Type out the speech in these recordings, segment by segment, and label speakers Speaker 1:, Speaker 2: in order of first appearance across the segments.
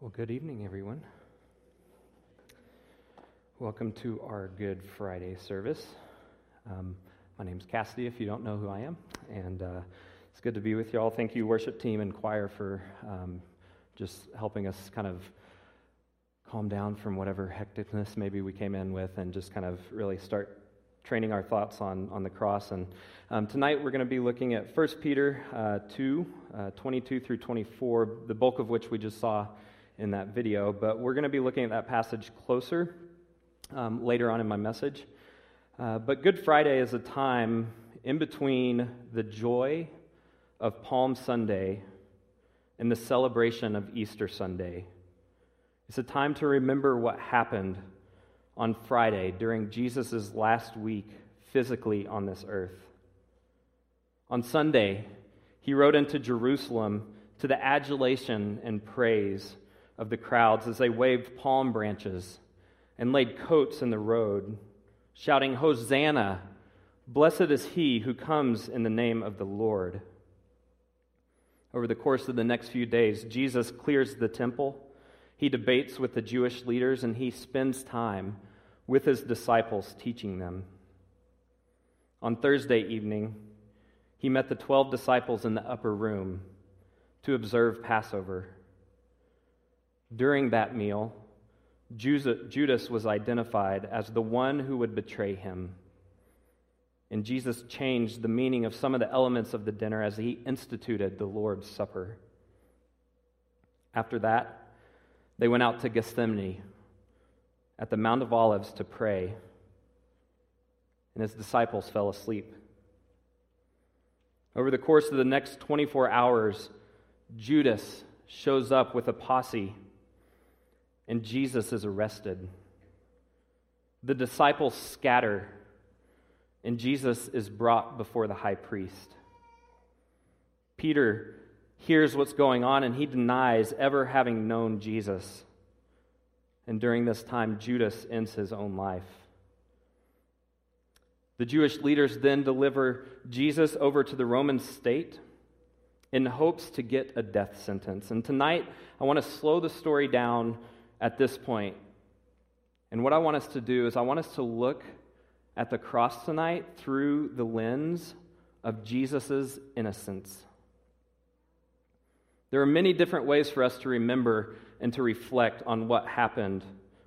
Speaker 1: Well, good evening, everyone. Welcome to our Good Friday service. Um, my name's Cassidy, if you don't know who I am, and uh, it's good to be with you all. Thank you, worship team and choir, for um, just helping us kind of calm down from whatever hecticness maybe we came in with and just kind of really start training our thoughts on, on the cross. And um, tonight we're going to be looking at 1 Peter uh, 2, uh, 22 through 24, the bulk of which we just saw in that video. But we're going to be looking at that passage closer um, later on in my message. Uh, but Good Friday is a time in between the joy of Palm Sunday and the celebration of Easter Sunday. It's a time to remember what happened on Friday during Jesus' last week physically on this earth. On Sunday, he rode into Jerusalem to the adulation and praise of the crowds as they waved palm branches and laid coats in the road, shouting, Hosanna! Blessed is he who comes in the name of the Lord. Over the course of the next few days, Jesus clears the temple, he debates with the Jewish leaders, and he spends time with his disciples, teaching them. On Thursday evening, he met the 12 disciples in the upper room to observe Passover. During that meal, Judas was identified as the one who would betray him. And Jesus changed the meaning of some of the elements of the dinner as he instituted the Lord's Supper. After that, they went out to Gethsemane at the Mount of Olives to pray, and his disciples fell asleep. Over the course of the next 24 hours, Judas shows up with a posse, and Jesus is arrested. The disciples scatter, and Jesus is brought before the high priest. Peter hears what's going on, and he denies ever having known Jesus. And during this time, Judas ends his own life. The Jewish leaders then deliver Jesus over to the Roman state in hopes to get a death sentence. And tonight, I want to slow the story down at this point. And what I want us to do is, I want us to look at the cross tonight through the lens of Jesus' innocence. There are many different ways for us to remember and to reflect on what happened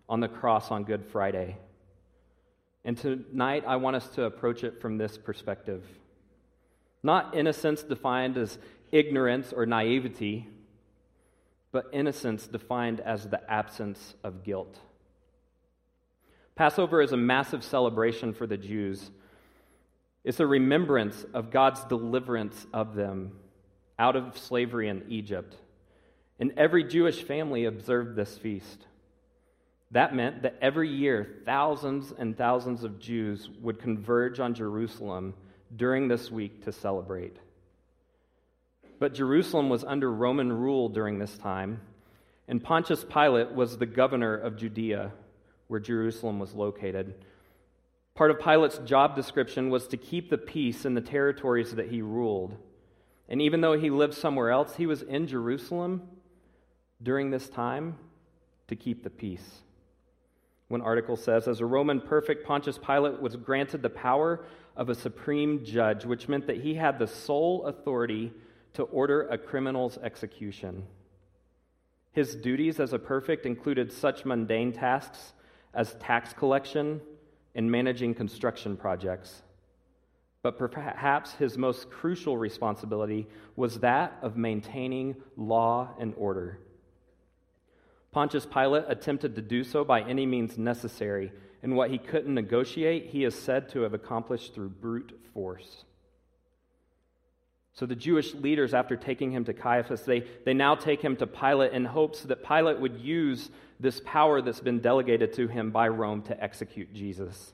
Speaker 1: on the cross on Good Friday. And tonight, I want us to approach it from this perspective. Not innocence defined as ignorance or naivety, but innocence defined as the absence of guilt. Passover is a massive celebration for the Jews. It's a remembrance of God's deliverance of them out of slavery in Egypt. And every Jewish family observed this feast. That meant that every year, thousands and thousands of Jews would converge on Jerusalem during this week to celebrate. But Jerusalem was under Roman rule during this time, and Pontius Pilate was the governor of Judea, where Jerusalem was located. Part of Pilate's job description was to keep the peace in the territories that he ruled. And even though he lived somewhere else, he was in Jerusalem during this time to keep the peace. One article says As a Roman prefect, Pontius Pilate was granted the power of a supreme judge, which meant that he had the sole authority to order a criminal's execution. His duties as a prefect included such mundane tasks as tax collection and managing construction projects. But perhaps his most crucial responsibility was that of maintaining law and order. Pontius Pilate attempted to do so by any means necessary, and what he couldn't negotiate, he is said to have accomplished through brute force. So the Jewish leaders, after taking him to Caiaphas, they, they now take him to Pilate in hopes that Pilate would use this power that's been delegated to him by Rome to execute Jesus.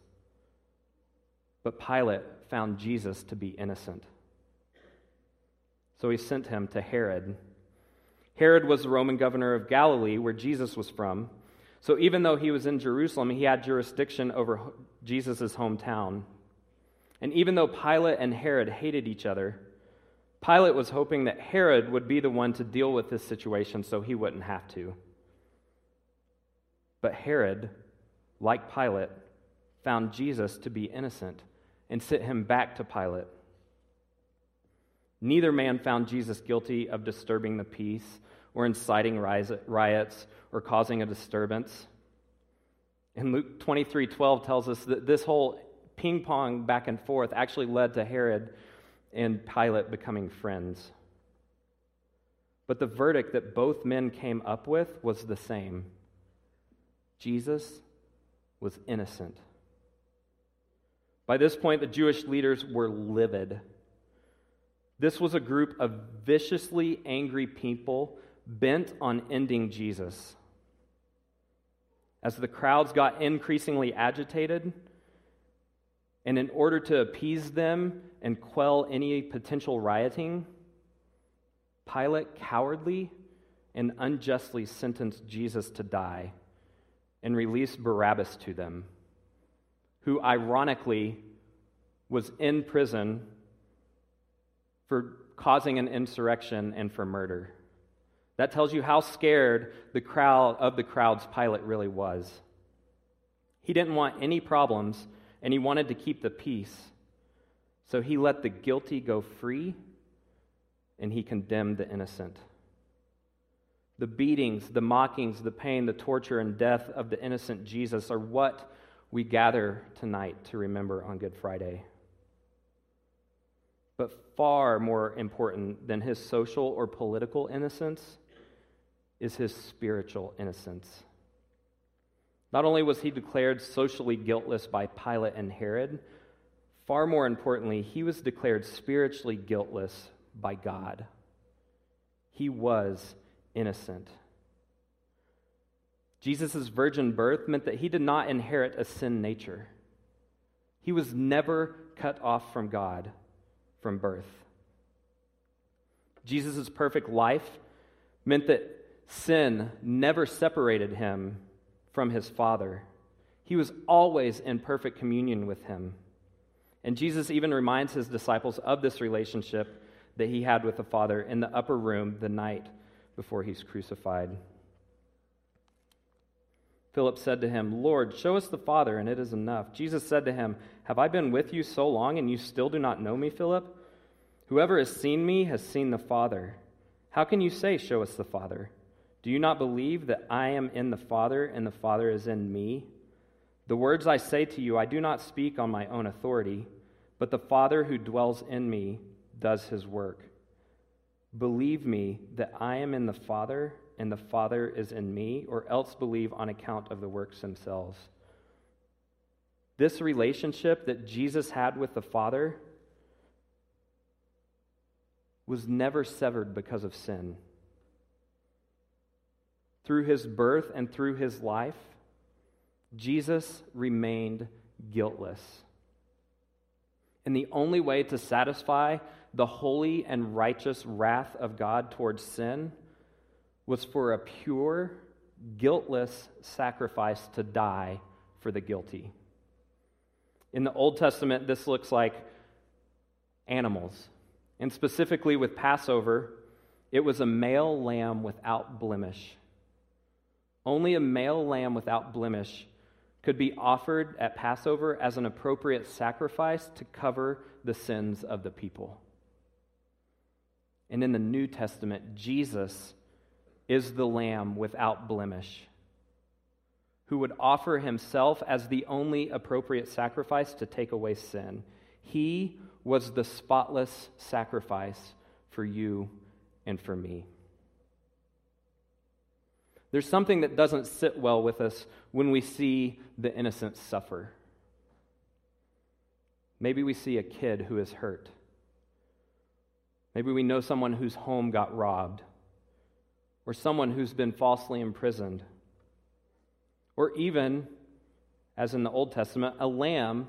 Speaker 1: But Pilate found Jesus to be innocent. So he sent him to Herod Herod was the Roman governor of Galilee, where Jesus was from. So even though he was in Jerusalem, he had jurisdiction over Jesus' hometown. And even though Pilate and Herod hated each other, Pilate was hoping that Herod would be the one to deal with this situation so he wouldn't have to. But Herod, like Pilate, found Jesus to be innocent and sent him back to Pilate. Neither man found Jesus guilty of disturbing the peace or inciting riots or causing a disturbance. And Luke 23 12 tells us that this whole ping pong back and forth actually led to Herod and Pilate becoming friends. But the verdict that both men came up with was the same Jesus was innocent. By this point, the Jewish leaders were livid. This was a group of viciously angry people bent on ending Jesus. As the crowds got increasingly agitated, and in order to appease them and quell any potential rioting, Pilate cowardly and unjustly sentenced Jesus to die and released Barabbas to them, who ironically was in prison for causing an insurrection and for murder. That tells you how scared the crowd of the crowds Pilate really was. He didn't want any problems and he wanted to keep the peace. So he let the guilty go free and he condemned the innocent. The beatings, the mockings, the pain, the torture, and death of the innocent Jesus are what we gather tonight to remember on Good Friday. But far more important than his social or political innocence is his spiritual innocence. Not only was he declared socially guiltless by Pilate and Herod, far more importantly, he was declared spiritually guiltless by God. He was innocent. Jesus' virgin birth meant that he did not inherit a sin nature. He was never cut off from God from birth. Jesus' perfect life meant that sin never separated him from his Father. He was always in perfect communion with him. And Jesus even reminds his disciples of this relationship that he had with the Father in the upper room the night before he's crucified. Philip said to him, Lord, show us the Father, and it is enough. Jesus said to him, Have I been with you so long, and you still do not know me, Philip? Whoever has seen me has seen the Father. How can you say, Show us the Father? Do you not believe that I am in the Father and the Father is in me? The words I say to you, I do not speak on my own authority, but the Father who dwells in me does his work. Believe me that I am in the Father and the Father is in me, or else believe on account of the works themselves. This relationship that Jesus had with the Father was never severed because of sin through his birth and through his life, Jesus remained guiltless. And the only way to satisfy the holy and righteous wrath of God towards sin was for a pure, guiltless sacrifice to die for the guilty. In the Old Testament, this looks like animals. And specifically with Passover, it was a male lamb without blemish. Only a male lamb without blemish could be offered at Passover as an appropriate sacrifice to cover the sins of the people. And in the New Testament, Jesus is the lamb without blemish who would offer himself as the only appropriate sacrifice to take away sin. He was the spotless sacrifice for you and for me. There's something that doesn't sit well with us when we see the innocent suffer. Maybe we see a kid who is hurt. Maybe we know someone whose home got robbed, or someone who's been falsely imprisoned, or even, as in the Old Testament, a lamb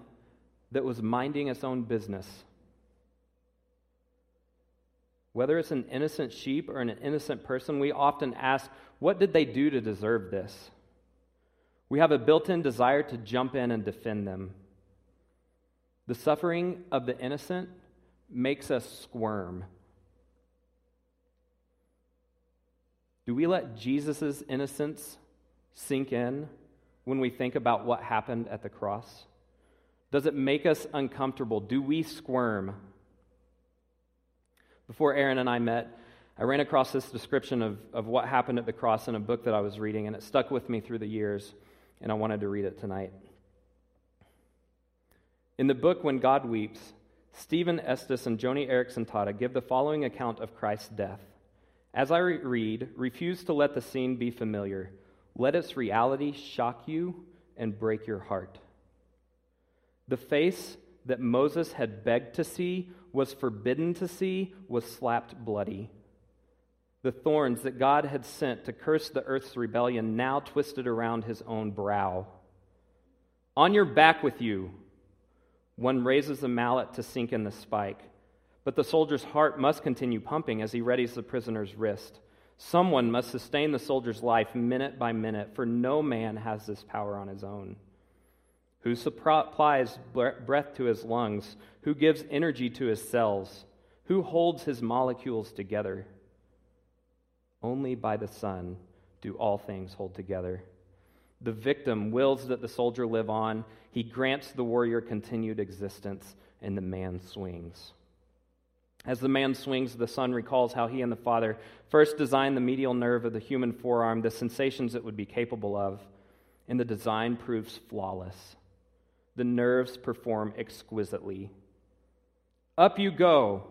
Speaker 1: that was minding its own business. Whether it's an innocent sheep or an innocent person, we often ask, what did they do to deserve this? We have a built in desire to jump in and defend them. The suffering of the innocent makes us squirm. Do we let Jesus' innocence sink in when we think about what happened at the cross? Does it make us uncomfortable? Do we squirm? Before Aaron and I met, I ran across this description of, of what happened at the cross in a book that I was reading, and it stuck with me through the years, and I wanted to read it tonight. In the book When God Weeps, Steven Estes and Joni Eareckson Tada give the following account of Christ's death. As I read, refuse to let the scene be familiar. Let its reality shock you and break your heart. The face that Moses had begged to see, was forbidden to see, was slapped bloody. The thorns that God had sent to curse the earth's rebellion now twisted around his own brow. On your back with you, one raises a mallet to sink in the spike. But the soldier's heart must continue pumping as he readies the prisoner's wrist. Someone must sustain the soldier's life minute by minute, for no man has this power on his own. Who supplies breath to his lungs? Who gives energy to his cells? Who holds his molecules together? Only by the Son do all things hold together. The victim wills that the soldier live on. He grants the warrior continued existence, and the man swings. As the man swings, the son recalls how he and the father first designed the medial nerve of the human forearm, the sensations it would be capable of, and the design proves flawless. The nerves perform exquisitely. Up you go.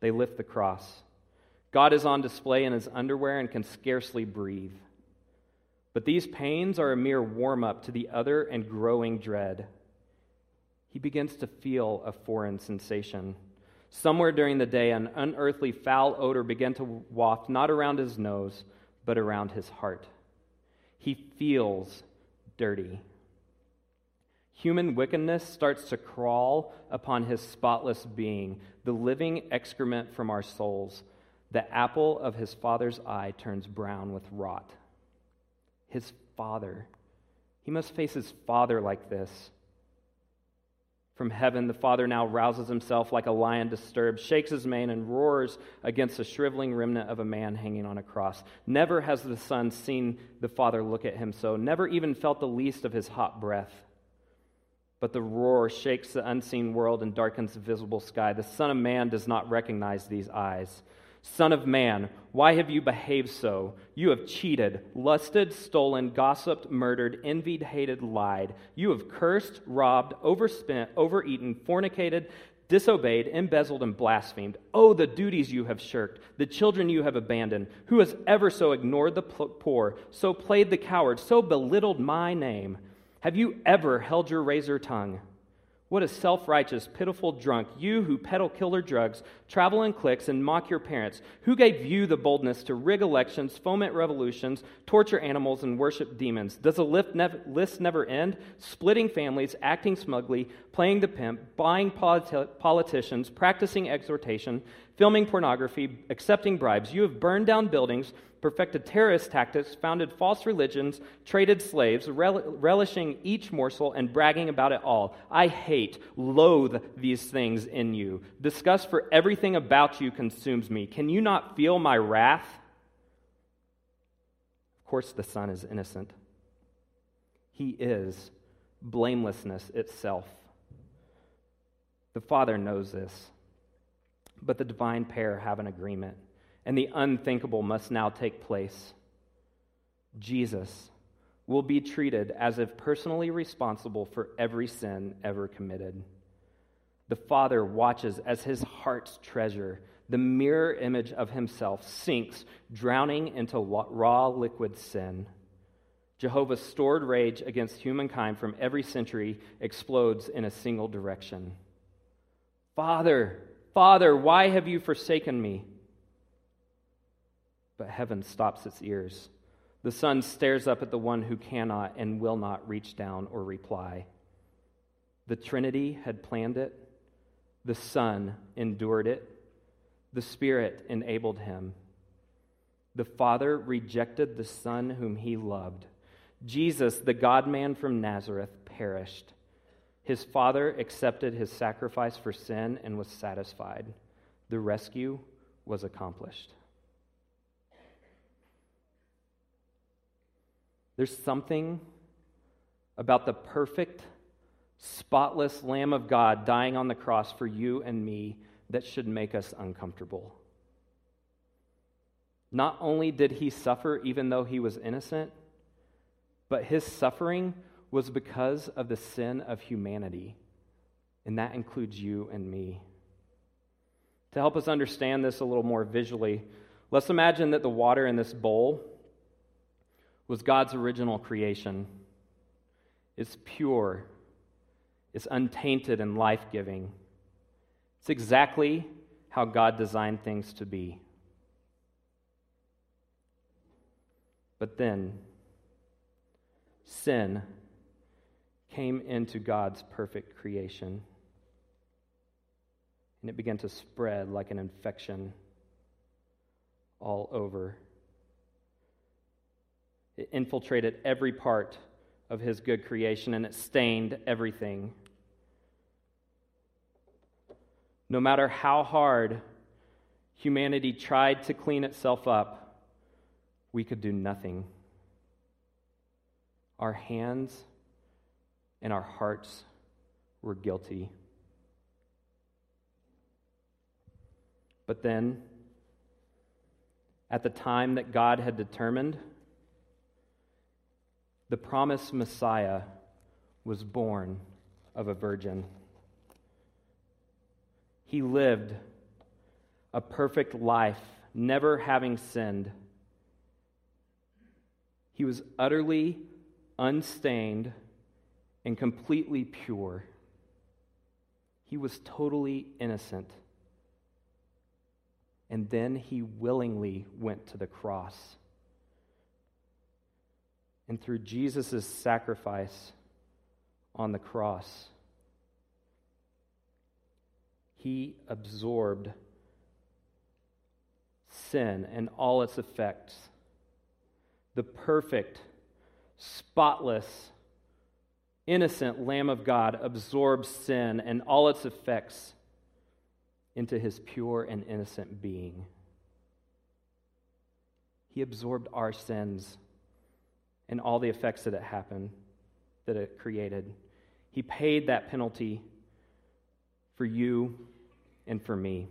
Speaker 1: They lift the cross. God is on display in his underwear and can scarcely breathe. But these pains are a mere warm up to the other and growing dread. He begins to feel a foreign sensation. Somewhere during the day, an unearthly foul odor began to waft not around his nose, but around his heart. He feels dirty. Human wickedness starts to crawl upon his spotless being, the living excrement from our souls. The apple of his father's eye turns brown with rot. His father. He must face his father like this. From heaven, the father now rouses himself like a lion disturbed, shakes his mane, and roars against the shriveling remnant of a man hanging on a cross. Never has the son seen the father look at him so, never even felt the least of his hot breath. But the roar shakes the unseen world and darkens the visible sky. The Son of Man does not recognize these eyes. Son of man, why have you behaved so? You have cheated, lusted, stolen, gossiped, murdered, envied, hated, lied. You have cursed, robbed, overspent, overeaten, fornicated, disobeyed, embezzled, and blasphemed. Oh, the duties you have shirked, the children you have abandoned. Who has ever so ignored the poor, so played the coward, so belittled my name? Have you ever held your razor tongue? What a self righteous, pitiful drunk, you who peddle killer drugs, travel in cliques, and mock your parents. Who gave you the boldness to rig elections, foment revolutions, torture animals, and worship demons? Does the list never end? Splitting families, acting smugly, playing the pimp, buying politi- politicians, practicing exhortation, filming pornography, accepting bribes. You have burned down buildings perfected terrorist tactics, founded false religions, traded slaves, rel- relishing each morsel and bragging about it all. I hate, loathe these things in you. Disgust for everything about you consumes me. Can you not feel my wrath? Of course, the Son is innocent. He is blamelessness itself. The Father knows this, but the divine pair have an agreement and the unthinkable must now take place. Jesus will be treated as if personally responsible for every sin ever committed. The Father watches as his heart's treasure, the mirror image of himself, sinks, drowning into raw liquid sin. Jehovah's stored rage against humankind from every century explodes in a single direction. Father, Father, why have you forsaken me? but heaven stops its ears. The Son stares up at the one who cannot and will not reach down or reply. The Trinity had planned it, the Son endured it, the Spirit enabled him. The Father rejected the Son whom he loved. Jesus, the God man from Nazareth, perished. His Father accepted his sacrifice for sin and was satisfied. The rescue was accomplished. There's something about the perfect, spotless Lamb of God dying on the cross for you and me that should make us uncomfortable. Not only did he suffer even though he was innocent, but his suffering was because of the sin of humanity, and that includes you and me. To help us understand this a little more visually, let's imagine that the water in this bowl was God's original creation. It's pure, it's untainted and life giving. It's exactly how God designed things to be. But then, sin came into God's perfect creation. And it began to spread like an infection all over. It infiltrated every part of his good creation and it stained everything. No matter how hard humanity tried to clean itself up, we could do nothing. Our hands and our hearts were guilty. But then, at the time that God had determined, the promised Messiah was born of a virgin. He lived a perfect life, never having sinned. He was utterly unstained and completely pure. He was totally innocent. And then he willingly went to the cross. And through Jesus' sacrifice on the cross, he absorbed sin and all its effects. The perfect, spotless, innocent Lamb of God absorbs sin and all its effects into his pure and innocent being. He absorbed our sins and all the effects that it happened, that it created. He paid that penalty for you and for me.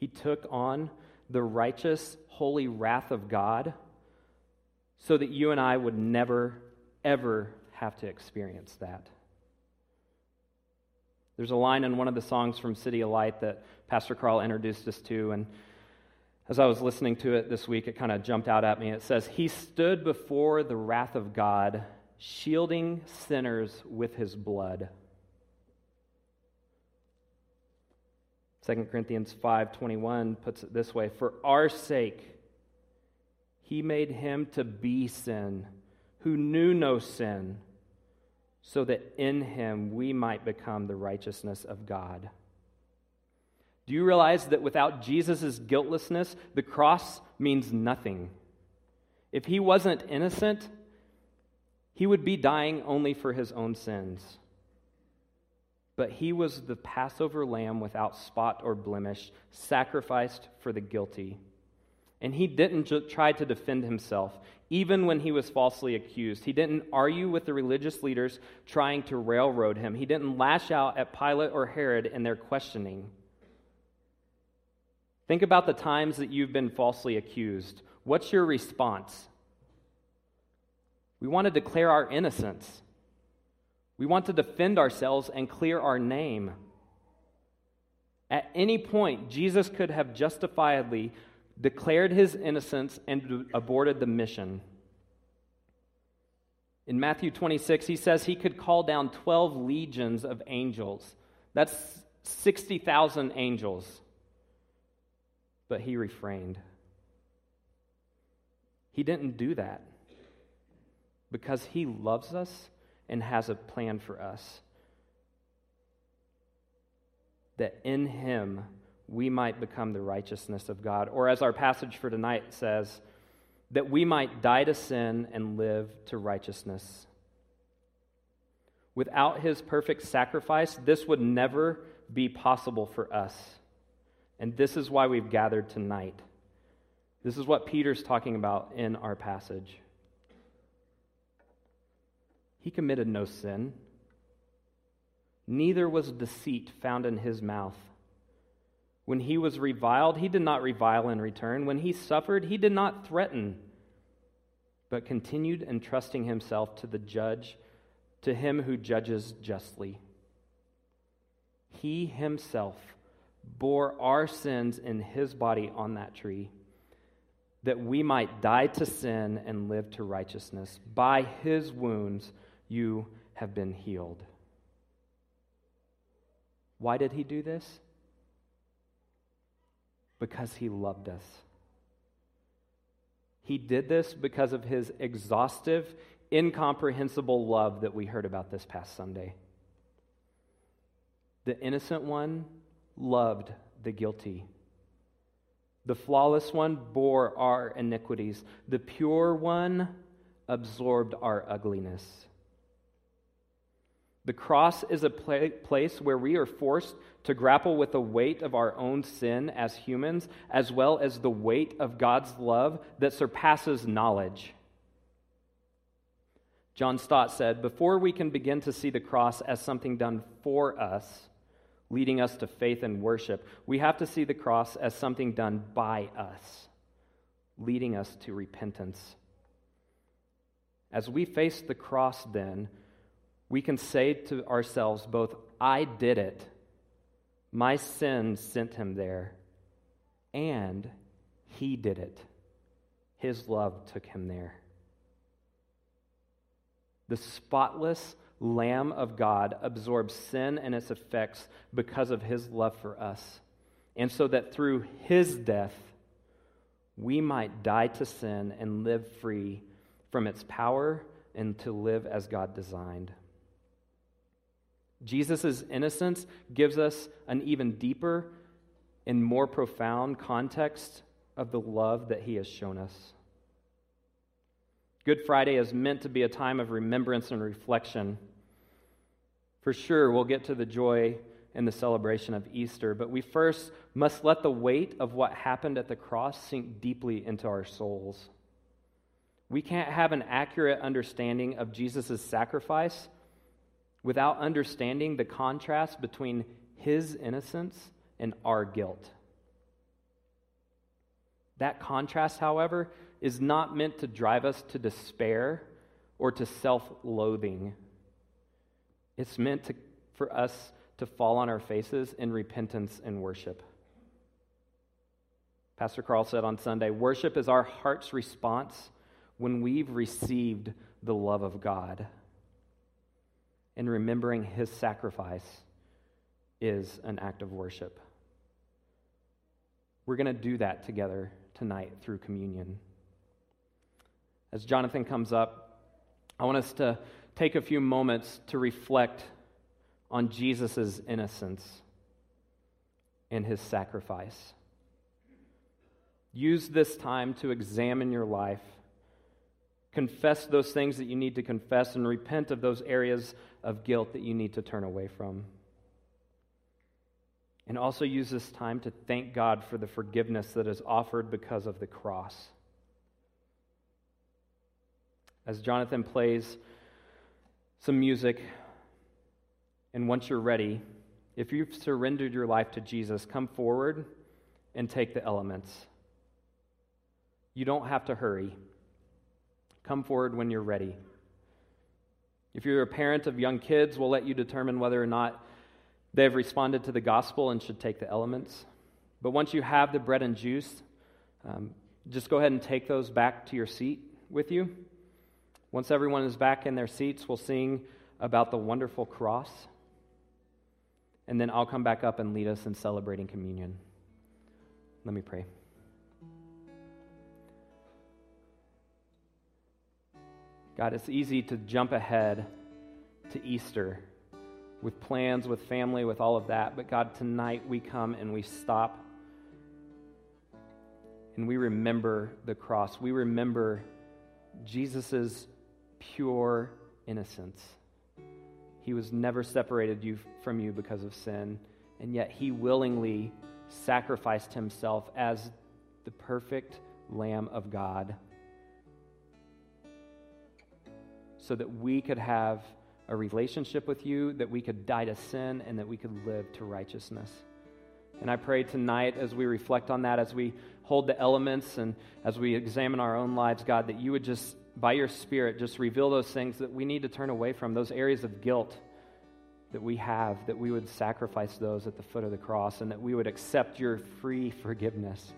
Speaker 1: He took on the righteous, holy wrath of God so that you and I would never ever have to experience that. There's a line in one of the songs from CityAlight that Pastor Carl introduced us to, and as I was listening to it this week, it kind of jumped out at me. It says, He stood before the wrath of God, shielding sinners with his blood. 2 Corinthians 5:21 puts it this way, "For our sake he made him to be sin who knew no sin, so that in him we might become the righteousness of God. Do you realize that without Jesus' guiltlessness, the cross means nothing? If he wasn't innocent, he would be dying only for his own sins. But he was the Passover lamb without spot or blemish, sacrificed for the guilty. And he didn't try to defend himself, even when he was falsely accused. He didn't argue with the religious leaders trying to railroad him. He didn't lash out at Pilate or Herod in their questioning. Think about the times that you've been falsely accused. What's your response? We want to declare our innocence. We want to defend ourselves and clear our name. At any point, Jesus could have justifiably declared his innocence, and aborted the mission. In Matthew 26, he says he could call down 12 legions of angels. That's 60,000 angels. But he refrained. He didn't do that because he loves us and has a plan for us. That in him we might become the righteousness of God. Or, as our passage for tonight says, that we might die to sin and live to righteousness. Without his perfect sacrifice, this would never be possible for us. And this is why we've gathered tonight. This is what Peter's talking about in our passage. He committed no sin. Neither was deceit found in his mouth. When he was reviled, he did not revile in return. When he suffered, he did not threaten, but continued entrusting himself to the judge, to him who judges justly. He himself bore our sins in his body on that tree, that we might die to sin and live to righteousness. By his wounds you have been healed. Why did he do this? Because he loved us. He did this because of his exhaustive, incomprehensible love that we heard about this past Sunday. The innocent one loved the guilty. The flawless one bore our iniquities. The pure one absorbed our ugliness. The cross is a place where we are forced to grapple with the weight of our own sin as humans, as well as the weight of God's love that surpasses knowledge. John Stott said, Before we can begin to see the cross as something done for us, leading us to faith and worship, we have to see the cross as something done by us, leading us to repentance. As we face the cross, then, we can say to ourselves both, I did it, my sin sent him there, and he did it. His love took him there. The spotless Lamb of God absorbs sin and its effects because of his love for us, and so that through his death, we might die to sin and live free from its power and to live as God designed. Jesus' innocence gives us an even deeper and more profound context of the love that he has shown us. Good Friday is meant to be a time of remembrance and reflection. For sure, we'll get to the joy and the celebration of Easter, but we first must let the weight of what happened at the cross sink deeply into our souls. We can't have an accurate understanding of Jesus' sacrifice without understanding the contrast between his innocence and our guilt. That contrast, however, is not meant to drive us to despair or to self loathing. It's meant to, for us to fall on our faces in repentance and worship. Pastor Carl said on Sunday worship is our heart's response when we've received the love of God and remembering his sacrifice is an act of worship. We're going to do that together tonight through communion. As Jonathan comes up, I want us to take a few moments to reflect on Jesus' innocence and his sacrifice. Use this time to examine your life Confess those things that you need to confess and repent of those areas of guilt that you need to turn away from. And also use this time to thank God for the forgiveness that is offered because of the cross. As Jonathan plays some music, and once you're ready, if you've surrendered your life to Jesus, come forward and take the elements. You don't have to hurry. Come forward when you're ready. If you're a parent of young kids, we'll let you determine whether or not they've responded to the gospel and should take the elements. But once you have the bread and juice, um, just go ahead and take those back to your seat with you. Once everyone is back in their seats, we'll sing about the wonderful cross. And then I'll come back up and lead us in celebrating communion. Let me pray. God, it's easy to jump ahead to Easter with plans, with family, with all of that. But God, tonight we come and we stop and we remember the cross. We remember Jesus' pure innocence. He was never separated you from you because of sin, and yet he willingly sacrificed himself as the perfect Lamb of God so that we could have a relationship with you, that we could die to sin, and that we could live to righteousness. And I pray tonight as we reflect on that, as we hold the elements and as we examine our own lives, God, that you would just, by your Spirit, just reveal those things that we need to turn away from, those areas of guilt that we have, that we would sacrifice those at the foot of the cross, and that we would accept your free forgiveness.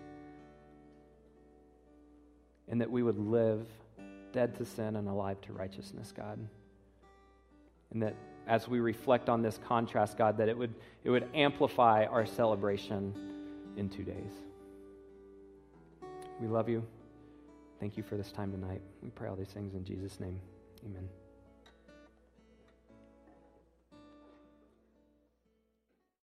Speaker 1: And that we would live dead to sin and alive to righteousness, God. And that as we reflect on this contrast, God, that it would, it would amplify our celebration in two days. We love you. Thank you for this time tonight. We pray all these things in Jesus' name. Amen.